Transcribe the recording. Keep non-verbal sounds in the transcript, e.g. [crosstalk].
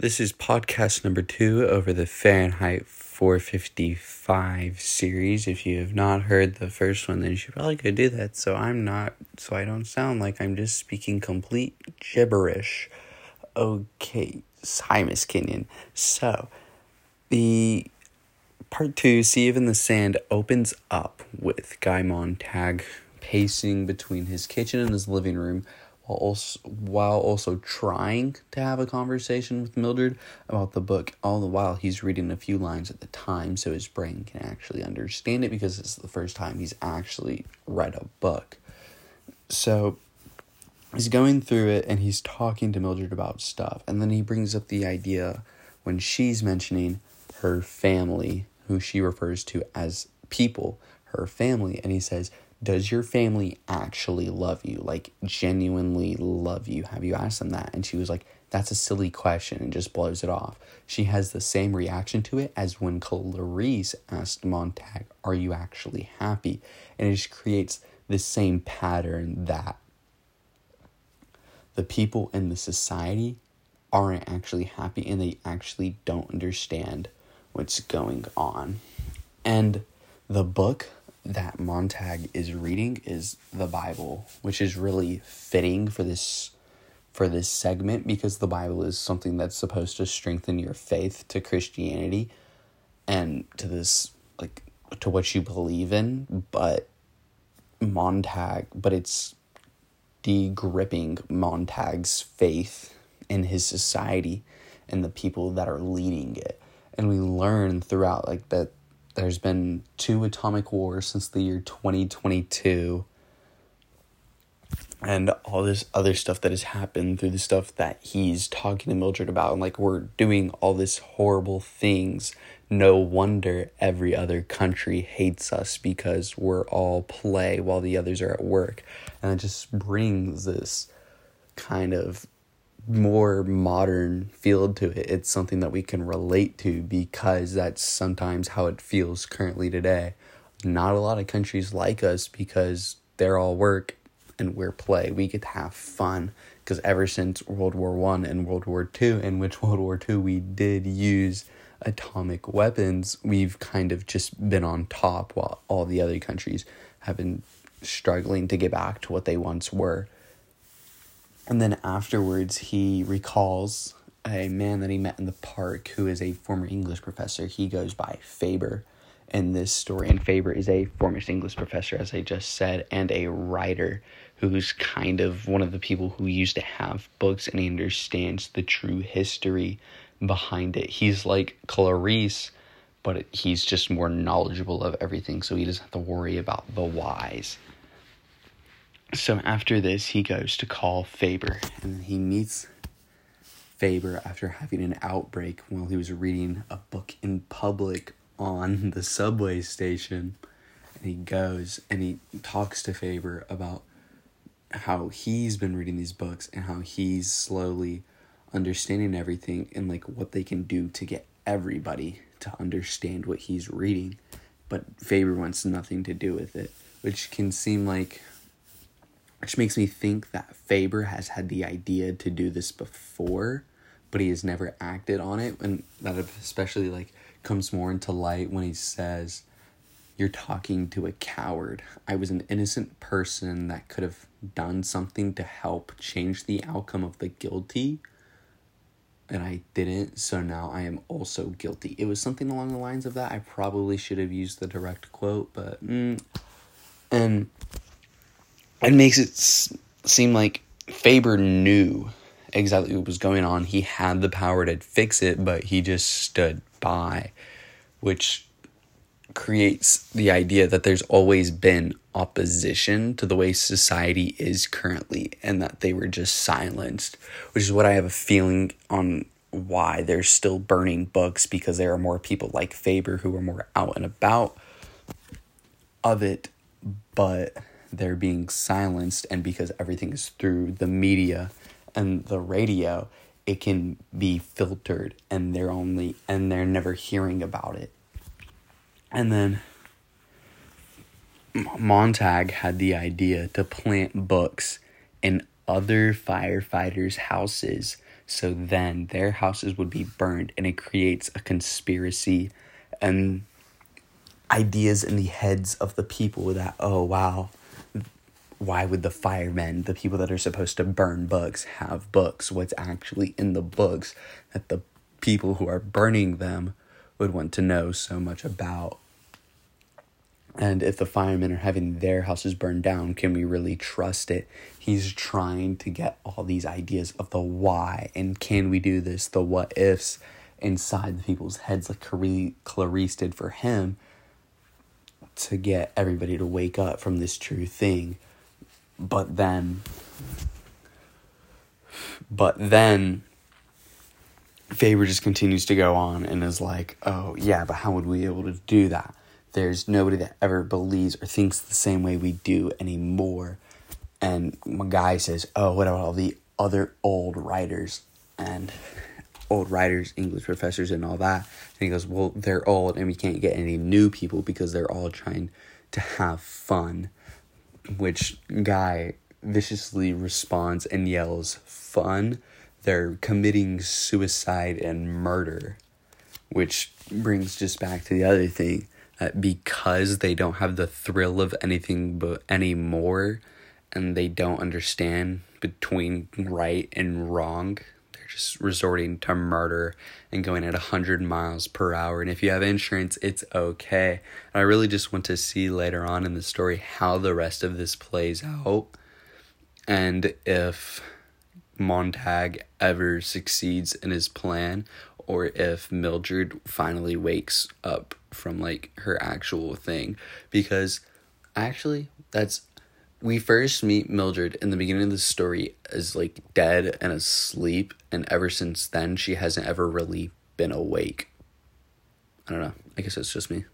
This is podcast number two over the Fahrenheit 455 series. If you have not heard the first one, then you should probably go do that. So I'm not, so I don't sound like I'm just speaking complete gibberish. Okay, hi, Miss Kenyon. So, the part two, Sieve and the Sand, opens up with Guy Montag pacing between his kitchen and his living room while also, while also trying to have a conversation with Mildred about the book. All the while, he's reading a few lines at the time so his brain can actually understand it because it's the first time he's actually read a book. So he's going through it and he's talking to Mildred about stuff. And then he brings up the idea when she's mentioning her family, who she refers to as people, her family. And he says, does your family actually love you? Like, genuinely love you? Have you asked them that? And she was like, that's a silly question and just blows it off. She has the same reaction to it as when Clarisse asked Montag, Are you actually happy? And it just creates the same pattern that the people in the society aren't actually happy and they actually don't understand what's going on. And the book that Montag is reading is the Bible, which is really fitting for this for this segment because the Bible is something that's supposed to strengthen your faith to Christianity and to this like to what you believe in, but Montag, but it's de-gripping Montag's faith in his society and the people that are leading it. And we learn throughout like that there's been two atomic wars since the year 2022 and all this other stuff that has happened through the stuff that he's talking to Mildred about and like we're doing all this horrible things. No wonder every other country hates us because we're all play while the others are at work. And it just brings this kind of more modern feel to it. It's something that we can relate to because that's sometimes how it feels currently today. Not a lot of countries like us because they're all work and we're play. We get to have fun because ever since World War One and World War Two, in which [laughs] World War Two we did use atomic weapons, we've kind of just been on top while all the other countries have been struggling to get back to what they once were. And then afterwards, he recalls a man that he met in the park who is a former English professor. He goes by Faber in this story. And Faber is a former English professor, as I just said, and a writer who's kind of one of the people who used to have books and he understands the true history behind it. He's like Clarisse, but he's just more knowledgeable of everything, so he doesn't have to worry about the whys. So after this, he goes to call Faber, and he meets Faber after having an outbreak while he was reading a book in public on the subway station. And he goes and he talks to Faber about how he's been reading these books and how he's slowly understanding everything and like what they can do to get everybody to understand what he's reading. But Faber wants nothing to do with it, which can seem like which makes me think that Faber has had the idea to do this before, but he has never acted on it. And that especially like comes more into light when he says, You're talking to a coward. I was an innocent person that could have done something to help change the outcome of the guilty. And I didn't, so now I am also guilty. It was something along the lines of that. I probably should have used the direct quote, but mm, and it makes it seem like Faber knew exactly what was going on. He had the power to fix it, but he just stood by, which creates the idea that there's always been opposition to the way society is currently and that they were just silenced, which is what I have a feeling on why they're still burning books because there are more people like Faber who are more out and about of it, but they're being silenced and because everything is through the media and the radio it can be filtered and they're only and they're never hearing about it. And then Montag had the idea to plant books in other firefighters' houses So then their houses would be burned, and it creates a conspiracy and ideas in the heads of the people that, oh, wow, why would the firemen, the people that are supposed to burn books, have books? What's actually in the books that the people who are burning them would want to know so much about? And if the firemen are having their houses burned down, can we really trust it? He's trying to get all these ideas of the why and can we do this, the what ifs inside the people's heads, like Clarisse did for him, to get everybody to wake up from this true thing. But then, but then, Faber just continues to go on and is like, oh, yeah, but how would we be able to do that? There's nobody that ever believes or thinks the same way we do anymore. And my guy says, oh, what about all the other old writers and old writers, English professors, and all that? And he goes, well, they're old and we can't get any new people because they're all trying to have fun which guy viciously responds and yells, Fun? They're committing suicide and murder. Which brings just back to the other thing that because they don't have the thrill of anything but anymore and they don't understand between right and wrong just resorting to murder and going at 100 miles per hour. And if you have insurance, it's okay. And I really just want to see later on in the story how the rest of this plays out and if Montag ever succeeds in his plan or if Mildred finally wakes up from like her actual thing because actually that's we first meet Mildred in the beginning of the story as like dead and asleep, and ever since then, she hasn't ever really been awake. I don't know. I guess it's just me.